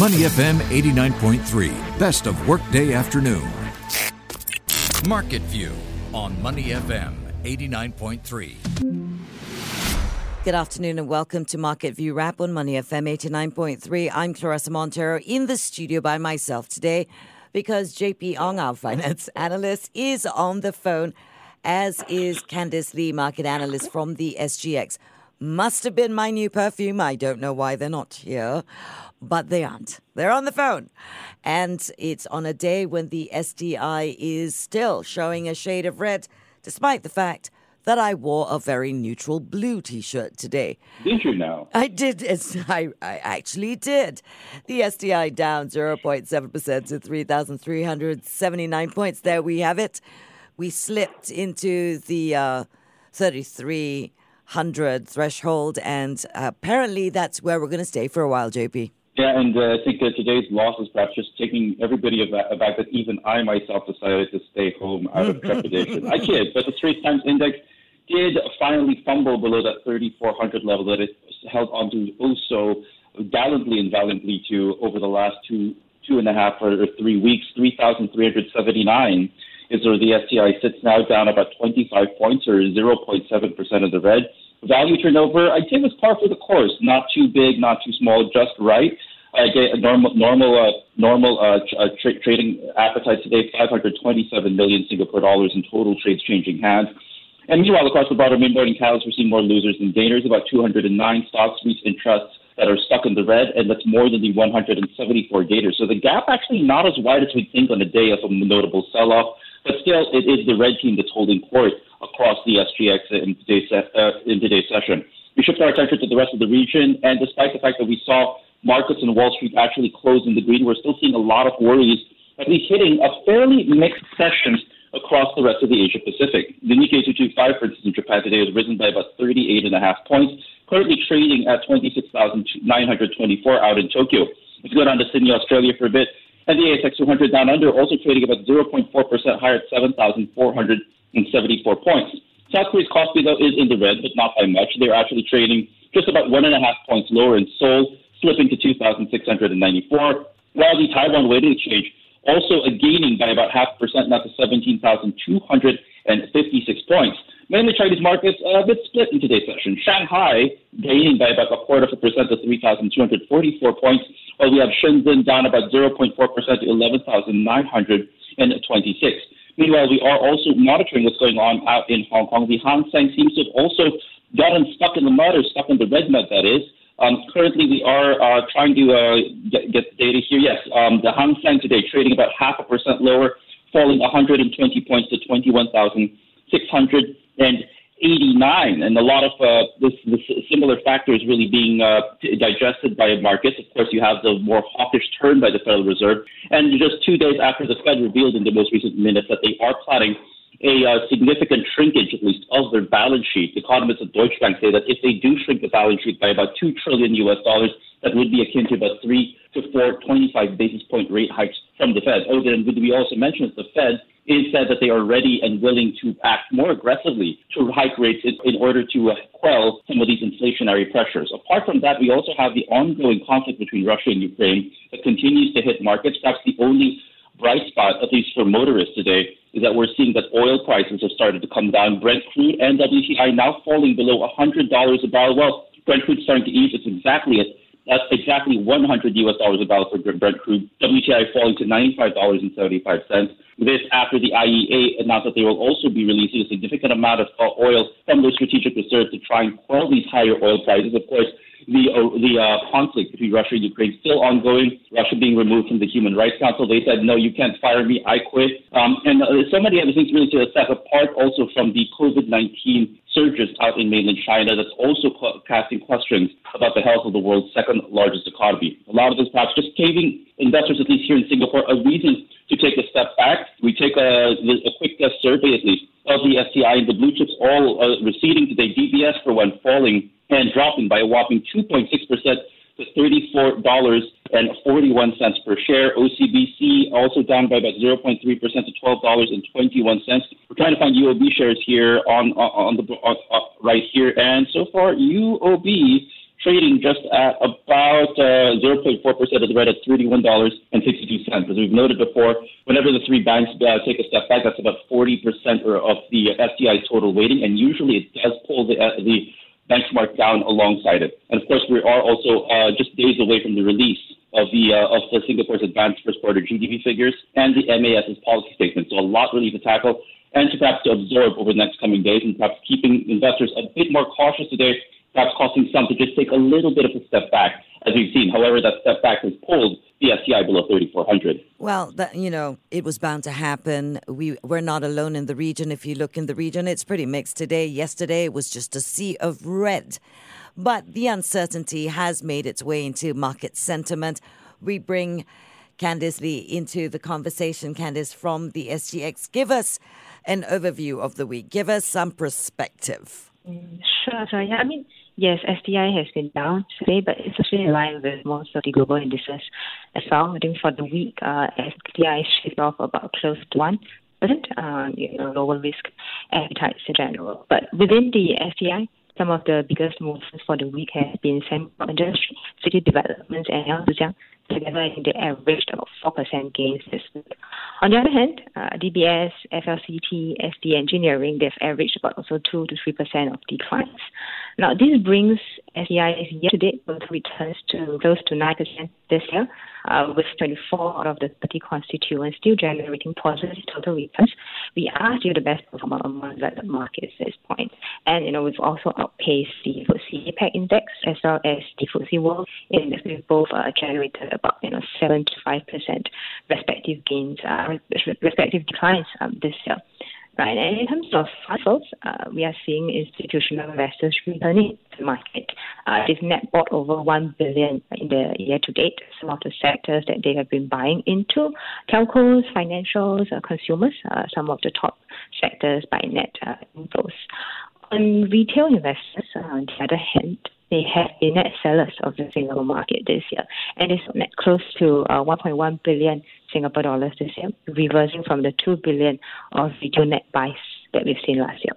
Money FM 89.3, best of workday afternoon. Market View on Money FM 89.3. Good afternoon and welcome to Market View Wrap on Money FM 89.3. I'm Clarissa Montero in the studio by myself today because JP Ong, our finance analyst, is on the phone, as is Candice Lee, market analyst from the SGX. Must have been my new perfume. I don't know why they're not here, but they aren't. They're on the phone. And it's on a day when the STI is still showing a shade of red, despite the fact that I wore a very neutral blue t shirt today. Did you know? I did. I, I actually did. The STI down 0.7% to 3,379 points. There we have it. We slipped into the uh, 3,300 threshold, and apparently that's where we're going to stay for a while, JP. Yeah, and uh, I think uh, today's loss is perhaps just taking everybody aback that even I myself decided to stay home out of trepidation. I kid, but the Straits Times Index did finally fumble below that 3,400 level that it held onto oh so gallantly and valiantly to over the last two two and a half or, three weeks. 3,379 is where the STI sits now down about 25 points or 0.7 percent of the red. Value turnover, I'd say was par for the course. Not too big, not too small, just right. Uh, normal normal uh, normal uh, uh, tra- trading appetite today, 527 million Singapore dollars in total trades changing hands. And meanwhile, across the broader mid-morning cows, we're seeing more losers than gainers. About 209 stocks, REITs, and trusts that are stuck in the red, and that's more than the 174 gainers. So the gap actually not as wide as we think on a day of a notable sell-off, but still, it is the red team that's holding court across the SGX in today's, uh, in today's session. We shift our attention to the rest of the region, and despite the fact that we saw markets in Wall Street actually close in the green, we're still seeing a lot of worries, at least hitting a fairly mixed session across the rest of the Asia Pacific. The Nikkei 225, for instance, in Japan today has risen by about 38.5 points, currently trading at 26,924 out in Tokyo. Let's go down to Sydney, Australia for a bit. And the ASX 200 down under also trading about 0.4% higher at 7,474 points. South Korea's Kospi, though, is in the red, but not by much. They're actually trading just about one and a half points lower in Seoul, slipping to 2,694, while the Taiwan Weighted Exchange also gaining by about half percent, now to 17,256 points. Mainly Chinese markets a bit split in today's session. Shanghai gaining by about a quarter of a percent to 3,244 points, while we have Shenzhen down about 0.4% to 11,926. Meanwhile, we are also monitoring what's going on out in Hong Kong. The Hang Seng seems to have also gotten stuck in the mud or stuck in the red mud, that is. Um, currently, we are uh, trying to uh, get, get, the data here. Yes, um, the Hang Seng today trading about half a percent lower, falling 120 points to 21,689. And 89, and a lot of uh, this, this similar factors really being uh, digested by markets. Of course, you have the more hawkish turn by the Federal Reserve. And just two days after the Fed revealed in the most recent minutes that they are planning a uh, significant shrinkage, at least, of their balance sheet. Economists at Deutsche Bank say that if they do shrink the balance sheet by about two trillion U.S. dollars, that would be akin to about three to four 25 basis point rate hikes from the Fed. Oh, then we also mention that the Fed is said that they are ready and willing to act more aggressively to hike rates in, in order to uh, quell some of these inflationary pressures. Apart from that, we also have the ongoing conflict between Russia and Ukraine that continues to hit markets. Perhaps the only bright spot, at least for motorists today, is that we're seeing that oil prices have started to come down. Brent crude and WTI now falling below $100 a barrel. Well, Brent crude starting to ease. It's exactly at that's exactly 100 US dollars a barrel for Brent crude. WTI falling to $95.75. This after the IEA announced that they will also be releasing a significant amount of oil from their strategic reserves to try and quell these higher oil prices. Of course, the uh, the uh, conflict between Russia and Ukraine still ongoing. Russia being removed from the Human Rights Council. They said, no, you can't fire me. I quit. Um, and uh, so many other things really to assess apart also from the COVID-19 surges out in mainland China that's also casting questions about the health of the world's second largest economy. A lot of this perhaps just giving investors, at least here in Singapore, a reason to take a step back. We take a, a quick survey, at least, of the STI and the blue chips all uh, receding today. DBS, for one, falling and dropping by a whopping 2.6% to $34.41 per share. OCBC also down by about 0.3% to $12.21. We're trying to find UOB shares here on on the on, right here, and so far UOB trading just at about uh, 0.4% of the red at $31.62. As we've noted before, whenever the three banks uh, take a step back, that's about 40% of the STI's total weighting, and usually it does pull the, uh, the benchmark down alongside it. And of course, we are also uh, just days away from the release of the uh, of the Singapore's advanced first quarter GDP figures and the MAS's policy statement. So a lot really to tackle and to perhaps to absorb over the next coming days, and perhaps keeping investors a bit more cautious today perhaps causing some to just take a little bit of a step back, as we've seen. However, that step back has pulled the STI below 3,400. Well, that, you know, it was bound to happen. We, we're not alone in the region. If you look in the region, it's pretty mixed today. Yesterday, it was just a sea of red. But the uncertainty has made its way into market sentiment. We bring Candice Lee into the conversation. Candice from the SGX, give us an overview of the week. Give us some perspective. Sure, sure. Yeah, I mean, Yes, STI has been down today, but it's actually in line with most of the global indices as well. I think for the week, uh, STI shipped off about close to one percent, uh, you know, lower risk appetites in general. But within the STI, some of the biggest moves for the week have been Sembcorp Industries, city developments, and Zhejiang. Together, I think they averaged about 4% gains this week. On the other hand, uh, DBS, FLCT, ST Engineering, they've averaged about also 2 to 3% of declines. Now, this brings STI's year-to-date growth returns to close to 9% this year, uh, with 24 out of the 30 constituents still generating positive total returns. We are still the best performer among the markets at this point. And, you know, we've also outpaced the FTSE APAC index as well as the FTSE World index. We've both uh, generated about, you know, 7 to 5% respective gains, uh, respective declines um, this year. Right. And in terms of funds, uh, we are seeing institutional investors returning to the market. Uh, they've net bought over one billion in the year to date. Some of the sectors that they have been buying into: telcos, financials, uh, consumers. Uh, some of the top sectors by net uh, inflows. On retail investors, uh, on the other hand, they have been net sellers of the Singapore market this year, and it's net close to uh, 1.1 billion Singapore dollars this year, reversing from the 2 billion of retail net buys that we've seen last year.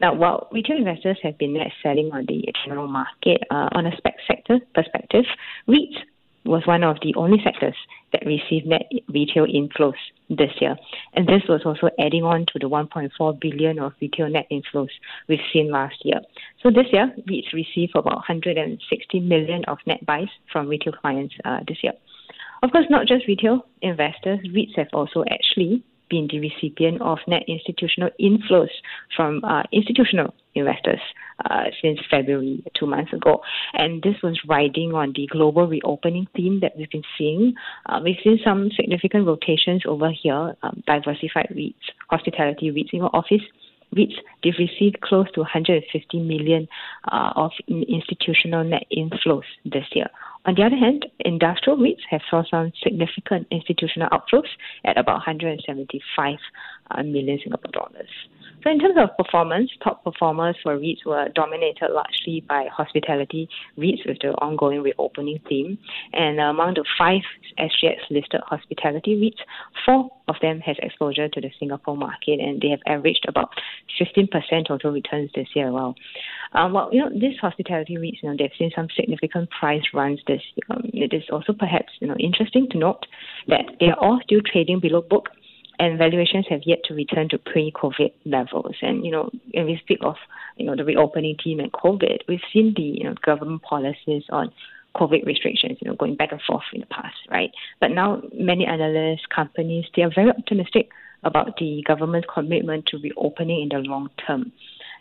Now, while retail investors have been net selling on the general market, uh, on a spec sector perspective, REITs was one of the only sectors that received net retail inflows this year. And this was also adding on to the 1.4 billion of retail net inflows we've seen last year. So this year, REITs received about 160 million of net buys from retail clients uh, this year. Of course, not just retail investors, REITs have also actually been the recipient of net institutional inflows from uh, institutional investors uh, since February, two months ago. And this was riding on the global reopening theme that we've been seeing. Uh, we've seen some significant rotations over here, um, diversified REITs, hospitality REITs, know, office REITs, they've received close to 150 million uh, of institutional net inflows this year. On the other hand, industrial REITs have saw some significant institutional outflows at about 175 uh, million Singapore dollars. So in terms of performance, top performers for REITs were dominated largely by hospitality REITs with the ongoing reopening theme. And among the five SGX listed hospitality REITs, four of them has exposure to the Singapore market and they have averaged about 15% total returns this year well. Um, well, you know, these hospitality REITs, you know, they've seen some significant price runs this year. Um, it is also perhaps, you know, interesting to note that they are all still trading below book and valuations have yet to return to pre-COVID levels. And you know, when we speak of you know the reopening team and COVID, we've seen the you know government policies on COVID restrictions, you know, going back and forth in the past, right? But now many analysts, companies, they are very optimistic about the government's commitment to reopening in the long term.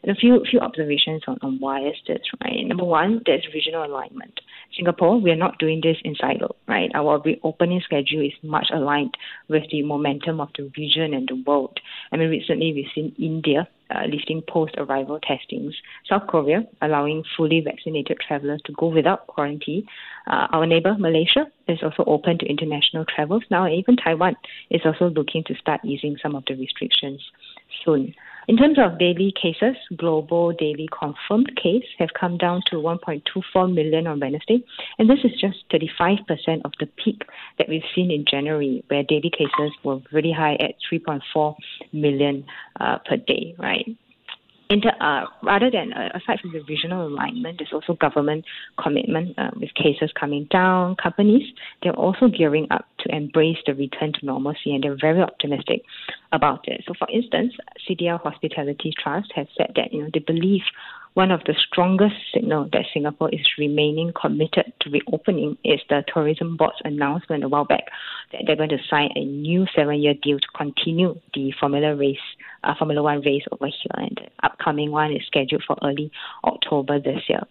And a few few observations on, on why is this, right? Number one, there's regional alignment. Singapore, we are not doing this in silo, right? Our reopening schedule is much aligned with the momentum of the region and the world. I mean, recently we've seen India uh, lifting post-arrival testings, South Korea allowing fully vaccinated travelers to go without quarantine. Uh, our neighbor Malaysia is also open to international travels now, even Taiwan is also looking to start easing some of the restrictions soon. In terms of daily cases, global daily confirmed case have come down to 1.24 million on Wednesday, and this is just 35% of the peak that we've seen in January, where daily cases were really high at 3.4 million uh, per day, right? Inter, uh, rather than uh, aside from the regional alignment, there's also government commitment uh, with cases coming down. Companies they're also gearing up to embrace the return to normalcy, and they're very optimistic about it. So, for instance, CDL Hospitality Trust has said that you know they believe one of the strongest signals that Singapore is remaining committed to reopening is the tourism board's announcement a while back that they're going to sign a new seven-year deal to continue the Formula race, uh, Formula One race over here, and the upcoming one is scheduled for early October this year.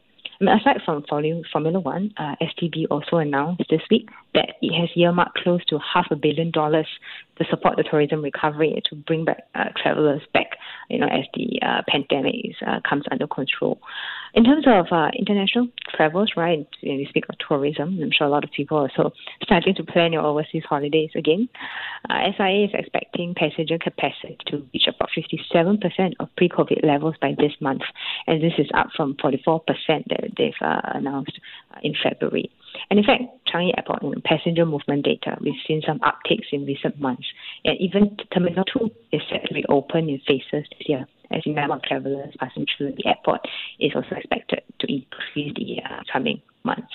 aside from Formula One, uh, STB also announced this week that it has earmarked close to half a billion dollars to support the tourism recovery to bring back uh, travelers back, you know, as the uh, pandemic uh, comes under control. In terms of uh, international travels, right, when we speak of tourism, I'm sure a lot of people are also starting to plan your overseas holidays again. Uh, SIA is expecting passenger capacity to reach about 57% of pre-COVID levels by this month, and this is up from 44% that they've uh, announced in February. And in fact, Changi Airport know, passenger movement data, we've seen some upticks in recent months. And even Terminal 2 is set to reopen in phases this year. As the number of travelers passing through the airport is also expected to increase the uh, coming months.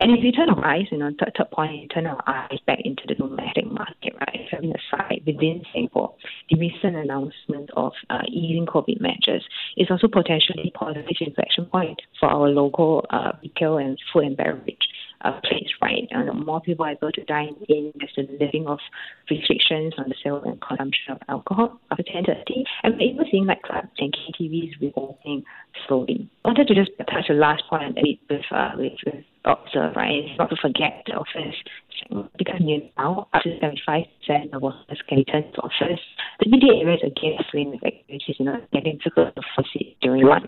And if you turn our eyes, you know, third, third point, you turn our eyes back into the domestic market, right? Having aside within Singapore, the recent announcement of uh, easing COVID measures is also potentially positive inflection point for our local uh, retail and food and beverage uh, place, right? And more people are able to dine in. There's a living of restrictions on the sale and consumption of alcohol after 10.30. And we're even seeing like clubs and KTVs reopening slowly. I wanted to just touch the last point with, uh, with, with observe, right? Is not to forget the office because now up to 75% of workers can return to office. The media areas again swing with activities, you know, getting difficult to foresee during one.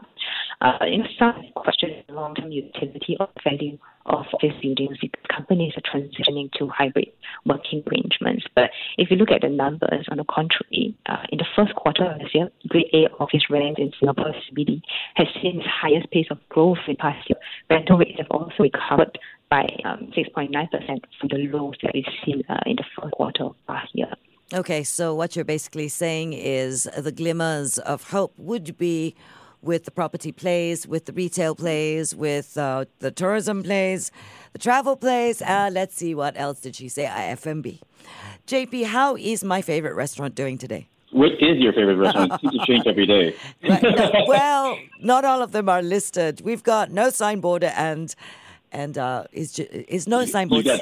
Uh, you some question the long-term utility or value of office buildings because companies are transitioning to hybrid working arrangements. But if you look at the numbers, on the contrary, uh, in the first quarter of this year, Grade A office rent in Singapore CBD has seen its highest pace of growth in past year. Rental rates have also recovered by um, 6.9% from the lows that we've seen uh, in the first quarter of last year. Okay, so what you're basically saying is the glimmers of hope would be with the property plays, with the retail plays, with uh, the tourism plays, the travel plays. Uh, let's see, what else did she say? IFMB. JP, how is my favorite restaurant doing today? What is your favorite restaurant? It seems to change every day. Right, no, well, not all of them are listed. We've got no signboard and and uh, is is no signboard. Well,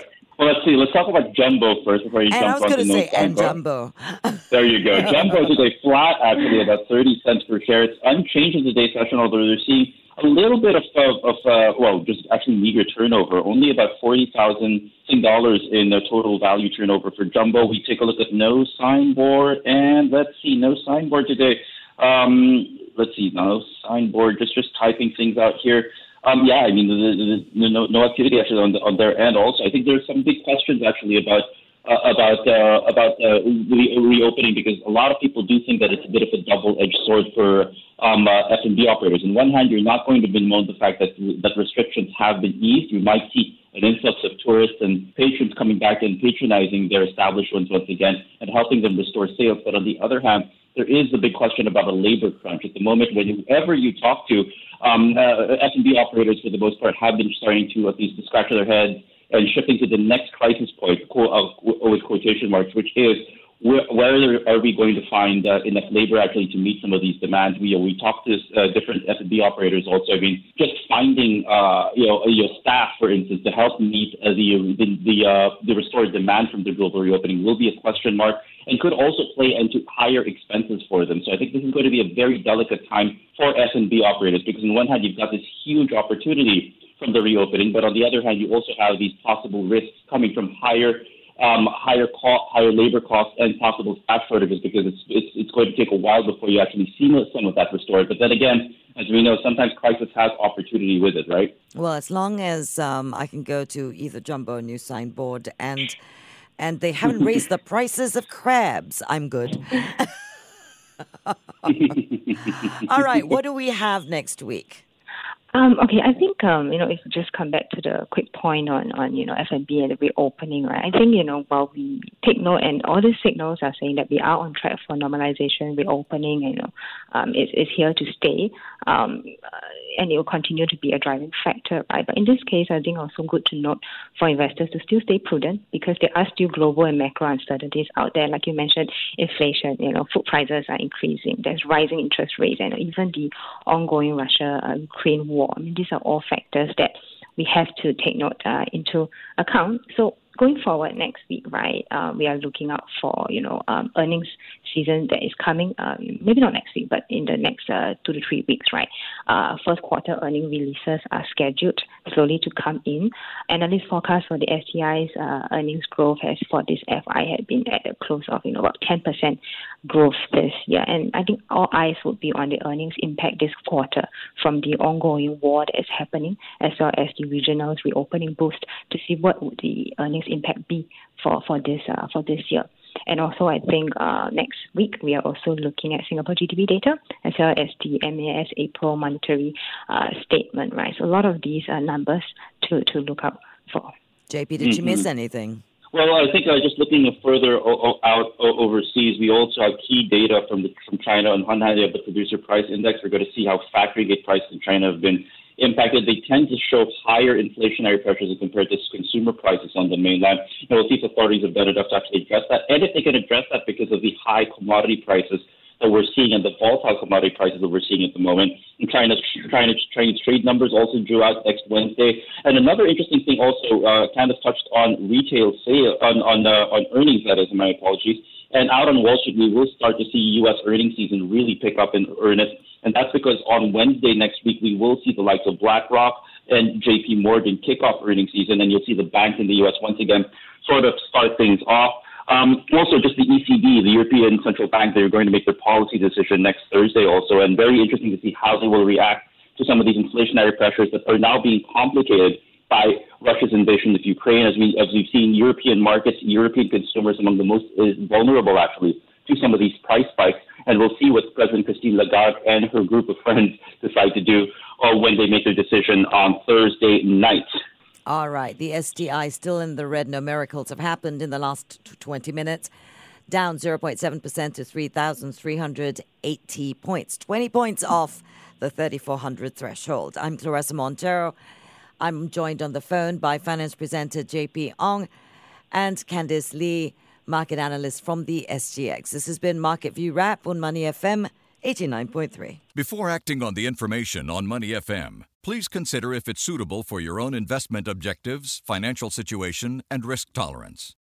let's see. Let's talk about Jumbo first before you and jump on to no say and Jumbo. there you go. Jumbo is a flat, actually, about 30 cents per share. It's unchanged in today's session, although they're seeing a little bit of, of, of uh, well, just actually meager turnover, only about 40,000 dollars in the total value turnover for Jumbo. We take a look at no signboard, and let's see, no signboard today. Um, let's see, no signboard, just just typing things out here. Um, yeah, I mean, the, the, the, no, no activity actually on, the, on their end. Also, I think there's some big questions actually about uh, about uh, about uh, re- reopening because a lot of people do think that it's a bit of a double-edged sword for um, uh, F&B operators. On one hand, you're not going to bemoan the fact that that restrictions have been eased. You might see an influx of tourists and patrons coming back and patronizing their establishments once again and helping them restore sales. But on the other hand, there is the big question about a labor crunch. At the moment, whenever you talk to um, uh, F&B operators, for the most part, have been starting to at least scratch their heads and shifting to the next crisis point, with quotation marks, which is where, where are we going to find uh, enough labor actually to meet some of these demands? We we talked to uh, different F&B operators also. I mean, just finding uh, you know your staff, for instance, to help meet uh, the the the, uh, the restored demand from the global reopening will be a question mark and could also play into higher expenses for them. So I think this is going to be a very delicate time for F&B operators because on one hand you've got this huge opportunity from the reopening, but on the other hand you also have these possible risks coming from higher um, higher cost, higher labor costs, and possible staff shortages because it's, it's it's going to take a while before you actually see some of that restored. But then again, as we know, sometimes crisis has opportunity with it, right? Well, as long as um, I can go to either Jumbo or No Signboard and and they haven't raised the prices of crabs. I'm good. All right, what do we have next week? Um, okay, I think um, you know if we just come back to the quick point on on you know F&B and the reopening, right? I think you know while we take note and all these signals are saying that we are on track for normalization, reopening, you know um, is, is here to stay. Um, uh, and it will continue to be a driving factor, right? But in this case, I think also good to note for investors to still stay prudent because there are still global and macro uncertainties out there. Like you mentioned, inflation, you know, food prices are increasing. There's rising interest rates, and even the ongoing Russia-Ukraine war. I mean, these are all factors that we have to take note uh, into account. So going forward next week, right, uh, we are looking out for, you know, um, earnings season that is coming, um, maybe not next week, but in the next uh, two to three weeks, right? Uh, first quarter earning releases are scheduled slowly to come in. Analyst forecast for the STI's uh, earnings growth has for this FY had been at a close of, you know, about 10% growth this year. And I think all eyes would be on the earnings impact this quarter from the ongoing war that is happening, as well as the regional's reopening boost to see what would the earnings impact be for for this uh, for this year. And also, I think uh, next week we are also looking at Singapore GDP data as well as the MAS April monetary uh, statement, right? So a lot of these are numbers to, to look out for. JP, did mm-hmm. you miss anything? Well, I think uh, just looking further o- out o- overseas, we also have key data from the, from China. On one hand, the producer price index. We're going to see how factory gate prices in China have been impacted, they tend to show higher inflationary pressures compared to consumer prices on the mainland. And we'll see if authorities have done enough to actually address that. And if they can address that because of the high commodity prices that we're seeing and the volatile commodity prices that we're seeing at the moment. And China's, China's, Chinese trade numbers also drew out next Wednesday. And another interesting thing also, uh, Candice touched on retail sale, on, on, uh, on earnings, that is, my apologies. And out on Wall Street, we will start to see U.S. earnings season really pick up in earnest. And that's because on Wednesday next week, we will see the likes of BlackRock and JP Morgan kick off earnings season. And you'll see the banks in the U.S. once again sort of start things off. Um, also, just the ECB, the European Central Bank, they're going to make their policy decision next Thursday also. And very interesting to see how they will react to some of these inflationary pressures that are now being complicated by Russia's invasion of Ukraine, as we as we've seen European markets, European consumers among the most uh, vulnerable actually to some of these price spikes, and we'll see what President Christine Lagarde and her group of friends decide to do uh, when they make their decision on Thursday night. All right, the STI still in the red. No miracles have happened in the last 20 minutes. Down 0.7% to 3,380 points, 20 points off the 3,400 threshold. I'm Clarissa Montero. I'm joined on the phone by finance presenter JP Ong and Candice Lee, market analyst from the SGX. This has been Market View Wrap on Money FM 89.3. Before acting on the information on Money FM, please consider if it's suitable for your own investment objectives, financial situation, and risk tolerance.